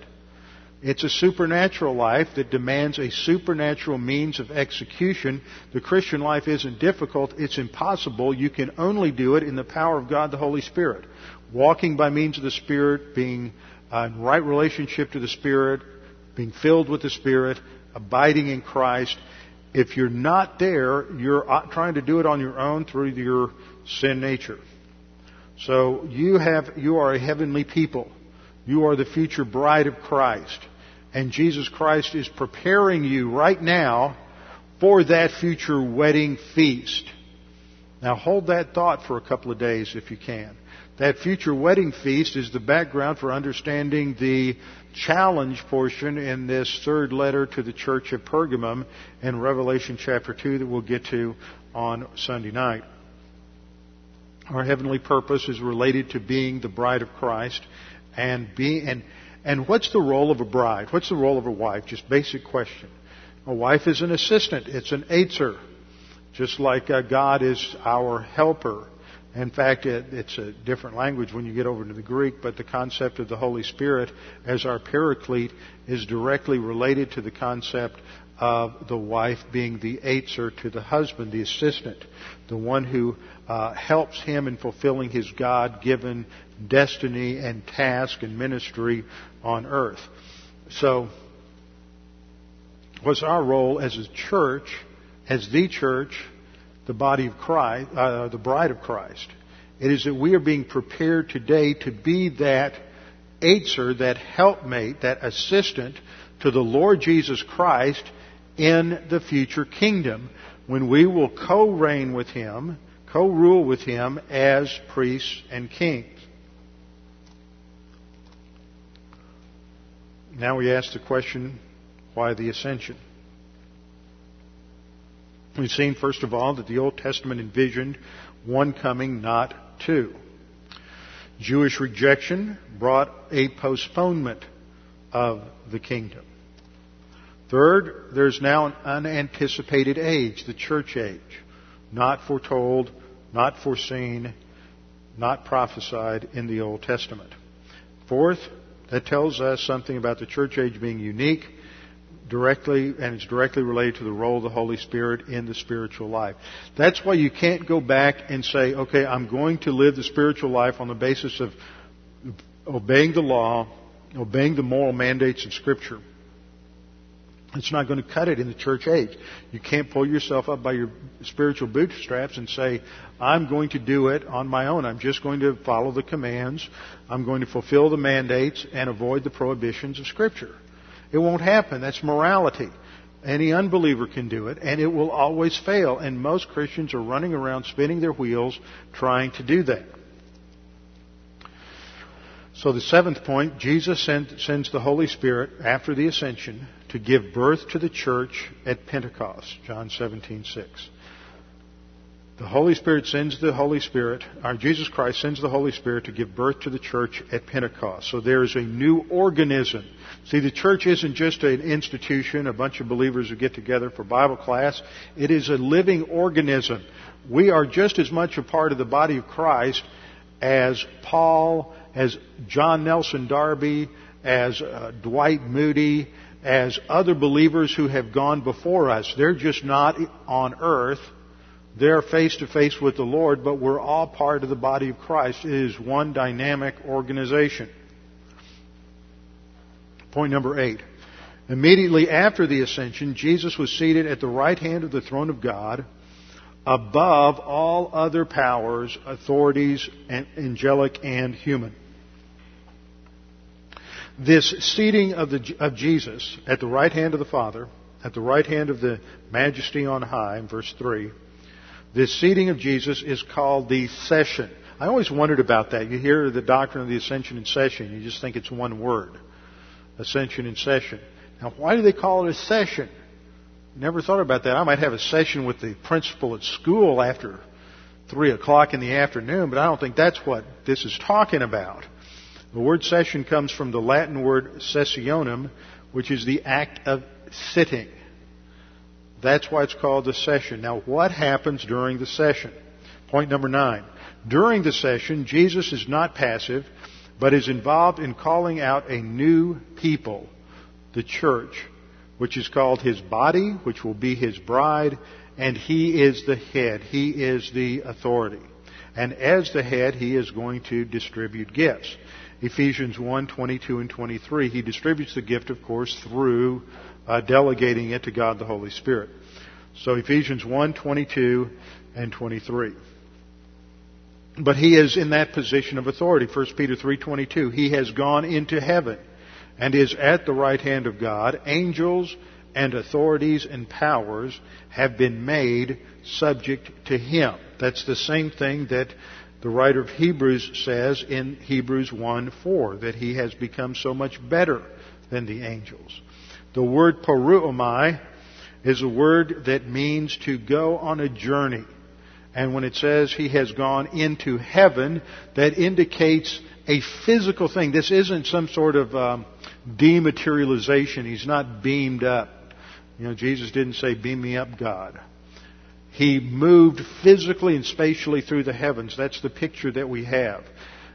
It's a supernatural life that demands a supernatural means of execution. The Christian life isn't difficult, it's impossible. You can only do it in the power of God the Holy Spirit. Walking by means of the Spirit, being uh, in right relationship to the Spirit, being filled with the Spirit, abiding in Christ. If you're not there, you're uh, trying to do it on your own through your sin nature. So you have, you are a heavenly people. You are the future bride of Christ. And Jesus Christ is preparing you right now for that future wedding feast. Now hold that thought for a couple of days if you can. That future wedding feast is the background for understanding the challenge portion in this third letter to the church of Pergamum in Revelation chapter 2 that we'll get to on Sunday night. Our heavenly purpose is related to being the bride of Christ and being and and what's the role of a bride? What's the role of a wife? Just basic question. A wife is an assistant. It's an Eitzer. Just like uh, God is our helper. In fact, it, it's a different language when you get over to the Greek, but the concept of the Holy Spirit as our paraclete is directly related to the concept of the wife being the Eitzer to the husband, the assistant, the one who uh, helps him in fulfilling his God given destiny and task and ministry on earth. So, what's our role as a church, as the church, the body of Christ, uh, the bride of Christ? It is that we are being prepared today to be that Eitzer, that helpmate, that assistant to the Lord Jesus Christ in the future kingdom when we will co-reign with Him, co-rule with Him as priests and kings. Now we ask the question, why the ascension? We've seen, first of all, that the Old Testament envisioned one coming, not two. Jewish rejection brought a postponement of the kingdom. Third, there's now an unanticipated age, the church age, not foretold, not foreseen, not prophesied in the Old Testament. Fourth, that tells us something about the church age being unique, directly, and it's directly related to the role of the Holy Spirit in the spiritual life. That's why you can't go back and say, okay, I'm going to live the spiritual life on the basis of obeying the law, obeying the moral mandates of Scripture. It's not going to cut it in the church age. You can't pull yourself up by your spiritual bootstraps and say, I'm going to do it on my own. I'm just going to follow the commands. I'm going to fulfill the mandates and avoid the prohibitions of Scripture. It won't happen. That's morality. Any unbeliever can do it, and it will always fail. And most Christians are running around spinning their wheels trying to do that. So the seventh point, Jesus sends the Holy Spirit after the ascension to give birth to the church at Pentecost, John 17:6. The Holy Spirit sends the Holy Spirit, our Jesus Christ sends the Holy Spirit to give birth to the church at Pentecost. So there is a new organism. See, the church isn't just an institution, a bunch of believers who get together for Bible class. It is a living organism. We are just as much a part of the body of Christ as Paul, as John Nelson Darby, as uh, Dwight Moody, as other believers who have gone before us. They're just not on earth. They're face to face with the Lord, but we're all part of the body of Christ. It is one dynamic organization. Point number eight. Immediately after the ascension, Jesus was seated at the right hand of the throne of God, above all other powers, authorities, angelic and human this seating of, the, of Jesus at the right hand of the Father, at the right hand of the majesty on high, in verse 3, this seating of Jesus is called the session. I always wondered about that. You hear the doctrine of the ascension and session, you just think it's one word. Ascension and session. Now, why do they call it a session? Never thought about that. I might have a session with the principal at school after 3 o'clock in the afternoon, but I don't think that's what this is talking about. The word session comes from the Latin word sessionum, which is the act of sitting. That's why it's called the session. Now, what happens during the session? Point number nine. During the session, Jesus is not passive, but is involved in calling out a new people, the church, which is called his body, which will be his bride, and he is the head. He is the authority. And as the head, he is going to distribute gifts. Ephesians 1, 22 and 23. He distributes the gift, of course, through uh, delegating it to God the Holy Spirit. So Ephesians 1, 22 and 23. But he is in that position of authority. 1 Peter 3:22. He has gone into heaven and is at the right hand of God. Angels and authorities and powers have been made subject to him. That's the same thing that the writer of Hebrews says in Hebrews 1:4 that he has become so much better than the angels. The word poreuomai is a word that means to go on a journey. And when it says he has gone into heaven, that indicates a physical thing. This isn't some sort of um, dematerialization. He's not beamed up. You know, Jesus didn't say, beam me up, God. He moved physically and spatially through the heavens. That's the picture that we have.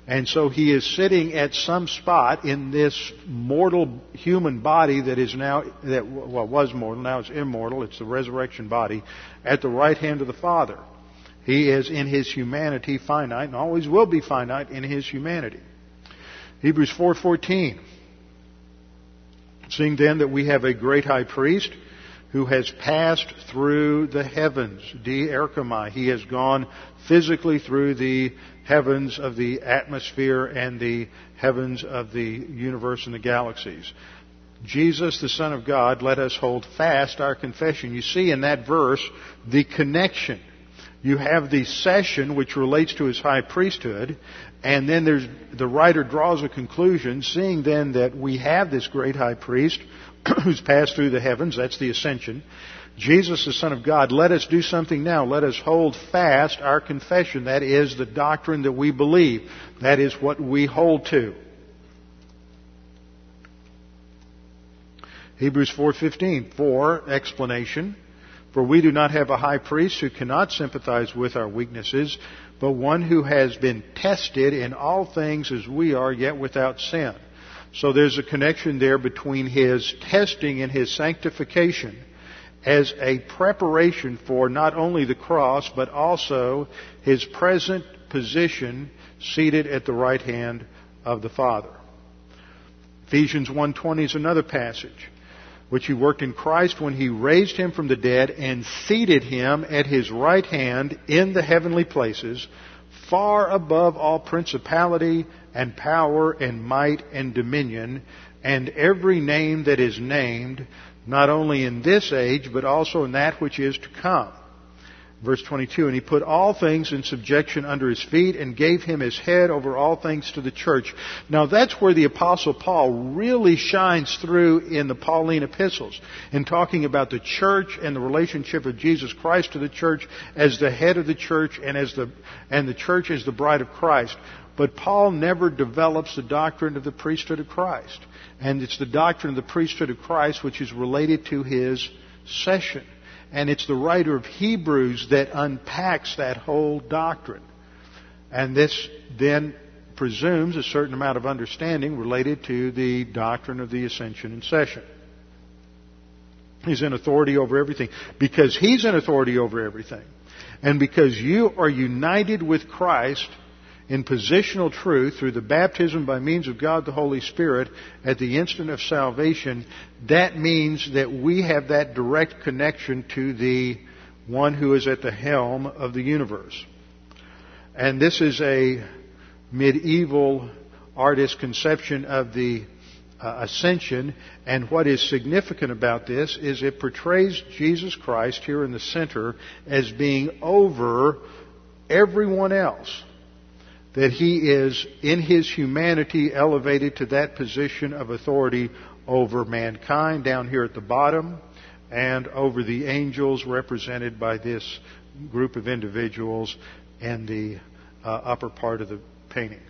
And so he is sitting at some spot in this mortal human body that is now, that well, was mortal, now it's immortal, it's the resurrection body, at the right hand of the Father. He is in his humanity finite and always will be finite in his humanity. Hebrews 4:14 Seeing then that we have a great high priest who has passed through the heavens, dierchomai. He has gone physically through the heavens of the atmosphere and the heavens of the universe and the galaxies. Jesus, the Son of God, let us hold fast our confession. You see in that verse the connection. You have the session which relates to his high priesthood, and then there's, the writer draws a conclusion, seeing then that we have this great high priest who's passed through the heavens. That's the ascension. Jesus, the Son of God, let us do something now. Let us hold fast our confession. That is the doctrine that we believe. That is what we hold to. Hebrews 4:15 for explanation for we do not have a high priest who cannot sympathize with our weaknesses but one who has been tested in all things as we are yet without sin so there's a connection there between his testing and his sanctification as a preparation for not only the cross, but also his present position seated at the right hand of the Father. Ephesians 1.20 is another passage which he worked in Christ when he raised him from the dead and seated him at his right hand in the heavenly places, far above all principality and power and might and dominion and every name that is named, not only in this age, but also in that which is to come. Verse 22, and he put all things in subjection under his feet and gave him his head over all things to the church. Now that's where the apostle Paul really shines through in the Pauline epistles in talking about the church and the relationship of Jesus Christ to the church as the head of the church and as the, and the church as the bride of Christ. But Paul never develops the doctrine of the priesthood of Christ. And it's the doctrine of the priesthood of Christ which is related to his session. And it's the writer of Hebrews that unpacks that whole doctrine. And this then presumes a certain amount of understanding related to the doctrine of the ascension and session. He's in authority over everything. Because he's in authority over everything. And because you are united with Christ, in positional truth through the baptism by means of God the Holy Spirit at the instant of salvation, that means that we have that direct connection to the one who is at the helm of the universe. And this is a medieval artist conception of the uh, ascension. And what is significant about this is it portrays Jesus Christ here in the center as being over everyone else that he is, in his humanity, elevated to that position of authority over mankind down here at the bottom, and over the angels represented by this group of individuals in the uh, upper part of the painting.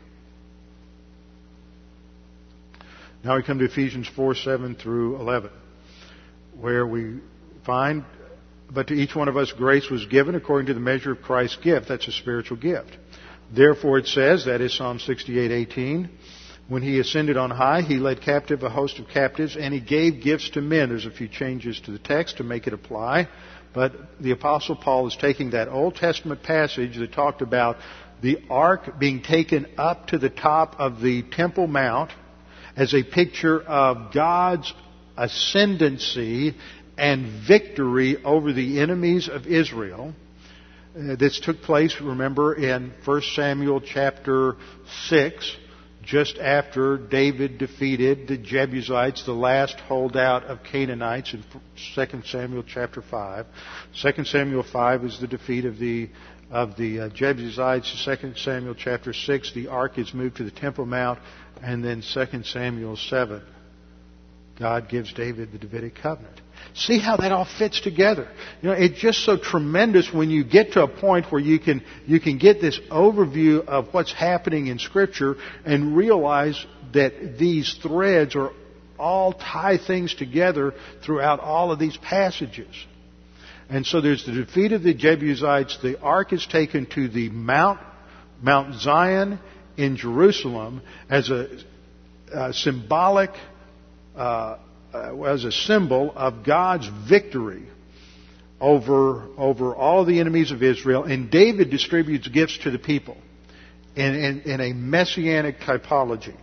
Now we come to Ephesians 4 7 through 11, where we find, but to each one of us grace was given according to the measure of Christ's gift. That's a spiritual gift. Therefore it says, that is Psalm 68 18, when he ascended on high, he led captive a host of captives, and he gave gifts to men. There's a few changes to the text to make it apply. But the Apostle Paul is taking that Old Testament passage that talked about the ark being taken up to the top of the Temple Mount as a picture of God's ascendancy and victory over the enemies of Israel. Uh, this took place, remember, in 1 Samuel chapter 6 just after David defeated the Jebusites, the last holdout of Canaanites in 2 Samuel chapter 5. 2 Samuel 5 is the defeat of the of the uh, Jebusites. 2 Samuel chapter 6, the ark is moved to the Temple Mount, and then 2 Samuel 7, God gives David the Davidic covenant. See how that all fits together. You know, it's just so tremendous when you get to a point where you can, you can get this overview of what's happening in Scripture and realize that these threads are all tie things together throughout all of these passages. And so there's the defeat of the Jebusites. The ark is taken to the Mount, Mount Zion in Jerusalem as a, a symbolic uh, uh, as a symbol of God's victory over, over all the enemies of Israel, and David distributes gifts to the people in, in, in a messianic typology.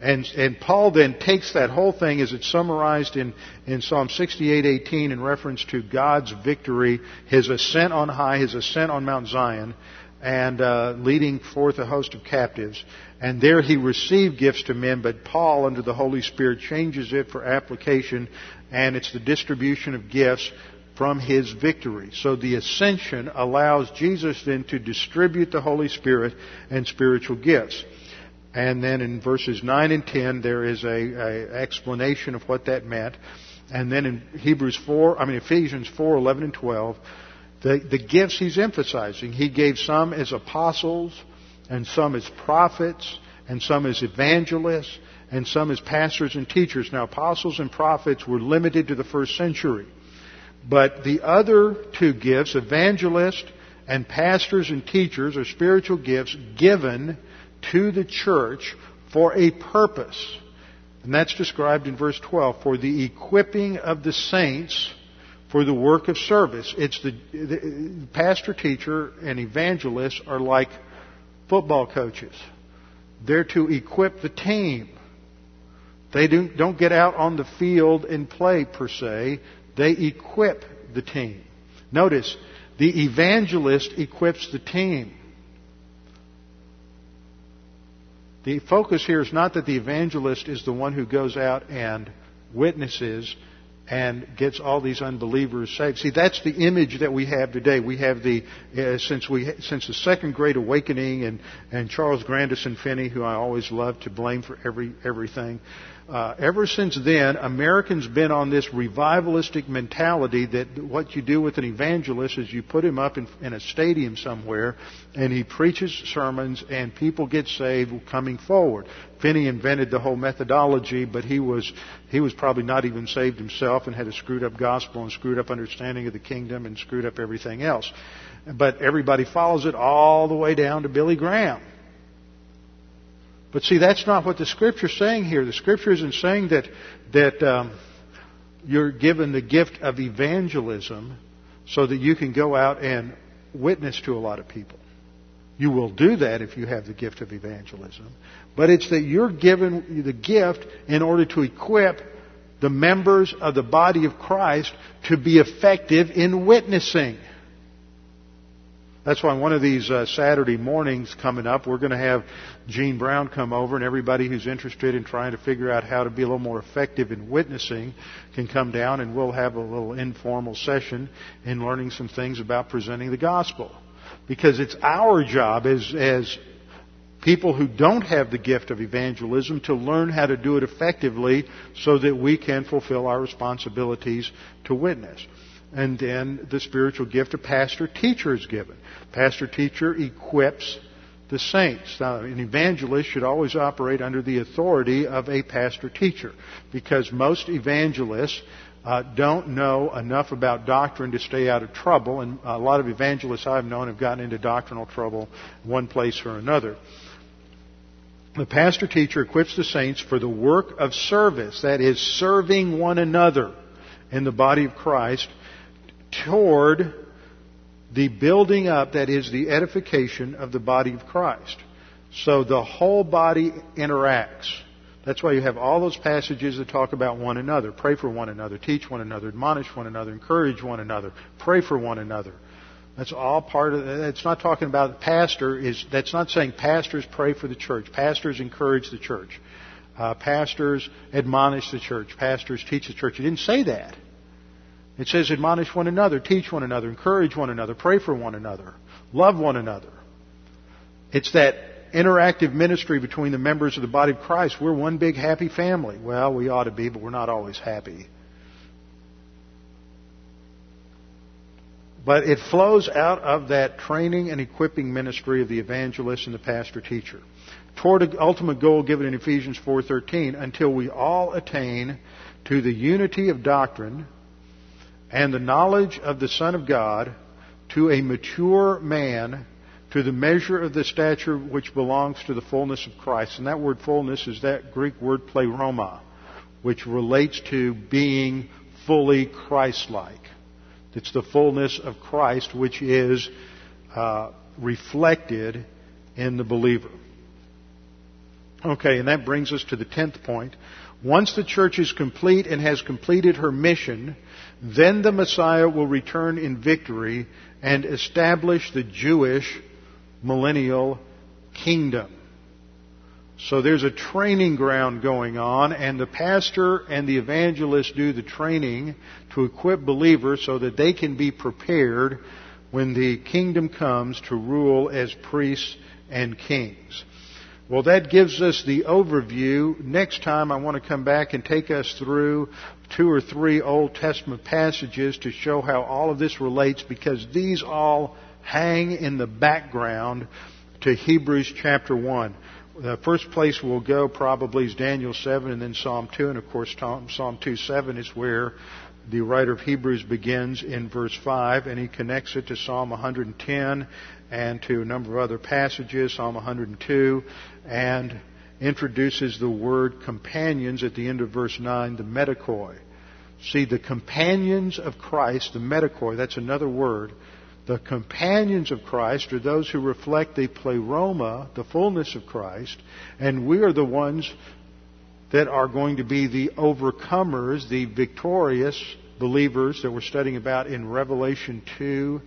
And, and, Paul then takes that whole thing as it's summarized in, in Psalm 68:18 in reference to God's victory, His ascent on high, His ascent on Mount Zion, and uh, leading forth a host of captives. And there he received gifts to men, but Paul, under the Holy Spirit, changes it for application, and it's the distribution of gifts from his victory. So the ascension allows Jesus then to distribute the Holy Spirit and spiritual gifts. And then in verses 9 and 10, there is a, a explanation of what that meant. And then in Hebrews 4, I mean Ephesians 4, 11 and 12, the, the gifts he's emphasizing. He gave some as apostles, and some as prophets, and some as evangelists, and some as pastors and teachers. Now, apostles and prophets were limited to the first century. But the other two gifts, evangelist and pastors and teachers, are spiritual gifts given to the church for a purpose. And that's described in verse 12 for the equipping of the saints for the work of service. It's the, the pastor, teacher, and evangelist are like football coaches. They're to equip the team. They don't, get out on the field and play per se. They equip the team. Notice, the evangelist equips the team. The focus here is not that the evangelist is the one who goes out and witnesses and gets all these unbelievers saved. See, that's the image that we have today. We have the uh, since we since the Second Great Awakening and and Charles Grandison Finney, who I always love to blame for every everything. Uh, ever since then, Americans been on this revivalistic mentality that what you do with an evangelist is you put him up in, in a stadium somewhere and he preaches sermons and people get saved coming forward. Finney invented the whole methodology, but he was he was probably not even saved himself and had a screwed up gospel and screwed up understanding of the kingdom and screwed up everything else. But everybody follows it all the way down to Billy Graham. But see, that's not what the Scripture's saying here. The Scripture isn't saying that that um, you're given the gift of evangelism so that you can go out and witness to a lot of people. You will do that if you have the gift of evangelism. But it's that you're given the gift in order to equip the members of the body of Christ to be effective in witnessing. That's why one of these uh, Saturday mornings coming up, we're going to have Gene Brown come over, and everybody who's interested in trying to figure out how to be a little more effective in witnessing can come down, and we'll have a little informal session in learning some things about presenting the gospel. Because it's our job as, as people who don't have the gift of evangelism to learn how to do it effectively so that we can fulfill our responsibilities to witness. And then the spiritual gift of pastor teacher is given. Pastor teacher equips the saints. Now, an evangelist should always operate under the authority of a pastor teacher because most evangelists uh, don't know enough about doctrine to stay out of trouble, and a lot of evangelists I've known have gotten into doctrinal trouble one place or another. The pastor teacher equips the saints for the work of service, that is, serving one another in the body of Christ toward the building up, that is, the edification of the body of Christ. So the whole body interacts. That's why you have all those passages that talk about one another. Pray for one another, teach one another, admonish one another, encourage one another, pray for one another. That's all part of it's not talking about the pastor is that's not saying pastors pray for the church. Pastors encourage the church. Uh, pastors admonish the church. Pastors teach the church. It didn't say that. It says admonish one another, teach one another, encourage one another, pray for one another, love one another. It's that interactive ministry between the members of the body of Christ. We're one big happy family. Well, we ought to be, but we're not always happy. But it flows out of that training and equipping ministry of the evangelist and the pastor teacher toward an ultimate goal given in Ephesians 4:13 until we all attain to the unity of doctrine and the knowledge of the Son of God to a mature man to the measure of the stature which belongs to the fullness of Christ. And that word fullness is that Greek word pleroma, which relates to being fully Christ-like. It's the fullness of Christ which is uh, reflected in the believer. Okay, and that brings us to the tenth point. Once the church is complete and has completed her mission, then the Messiah will return in victory and establish the Jewish millennial kingdom. So there's a training ground going on, and the pastor and the evangelist do the training to equip believers so that they can be prepared when the kingdom comes to rule as priests and kings. Well, that gives us the overview. Next time I want to come back and take us through two or three Old Testament passages to show how all of this relates because these all hang in the background to Hebrews chapter 1. The first place we'll go probably is Daniel 7 and then Psalm 2. And of course, Psalm 2 7 is where the writer of Hebrews begins in verse 5 and he connects it to Psalm 110 and to a number of other passages, Psalm 102, and introduces the word companions at the end of verse 9, the metochoi. See, the companions of Christ, the metochoi, that's another word, the companions of Christ are those who reflect the pleroma, the fullness of Christ, and we are the ones that are going to be the overcomers, the victorious believers that we're studying about in Revelation 2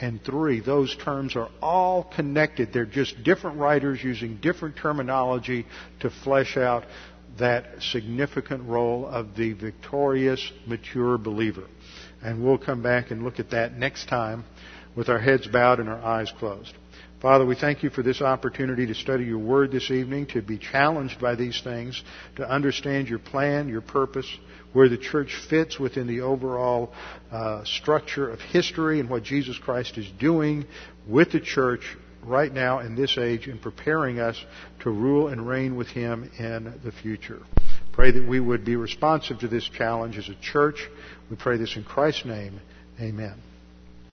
and 3. Those terms are all connected. They're just different writers using different terminology to flesh out that significant role of the victorious, mature believer. And we'll come back and look at that next time with our heads bowed and our eyes closed. Father, we thank you for this opportunity to study your word this evening, to be challenged by these things, to understand your plan, your purpose, where the church fits within the overall uh, structure of history and what Jesus Christ is doing with the church right now in this age in preparing us to rule and reign with him in the future. Pray that we would be responsive to this challenge as a church. We pray this in Christ's name. Amen.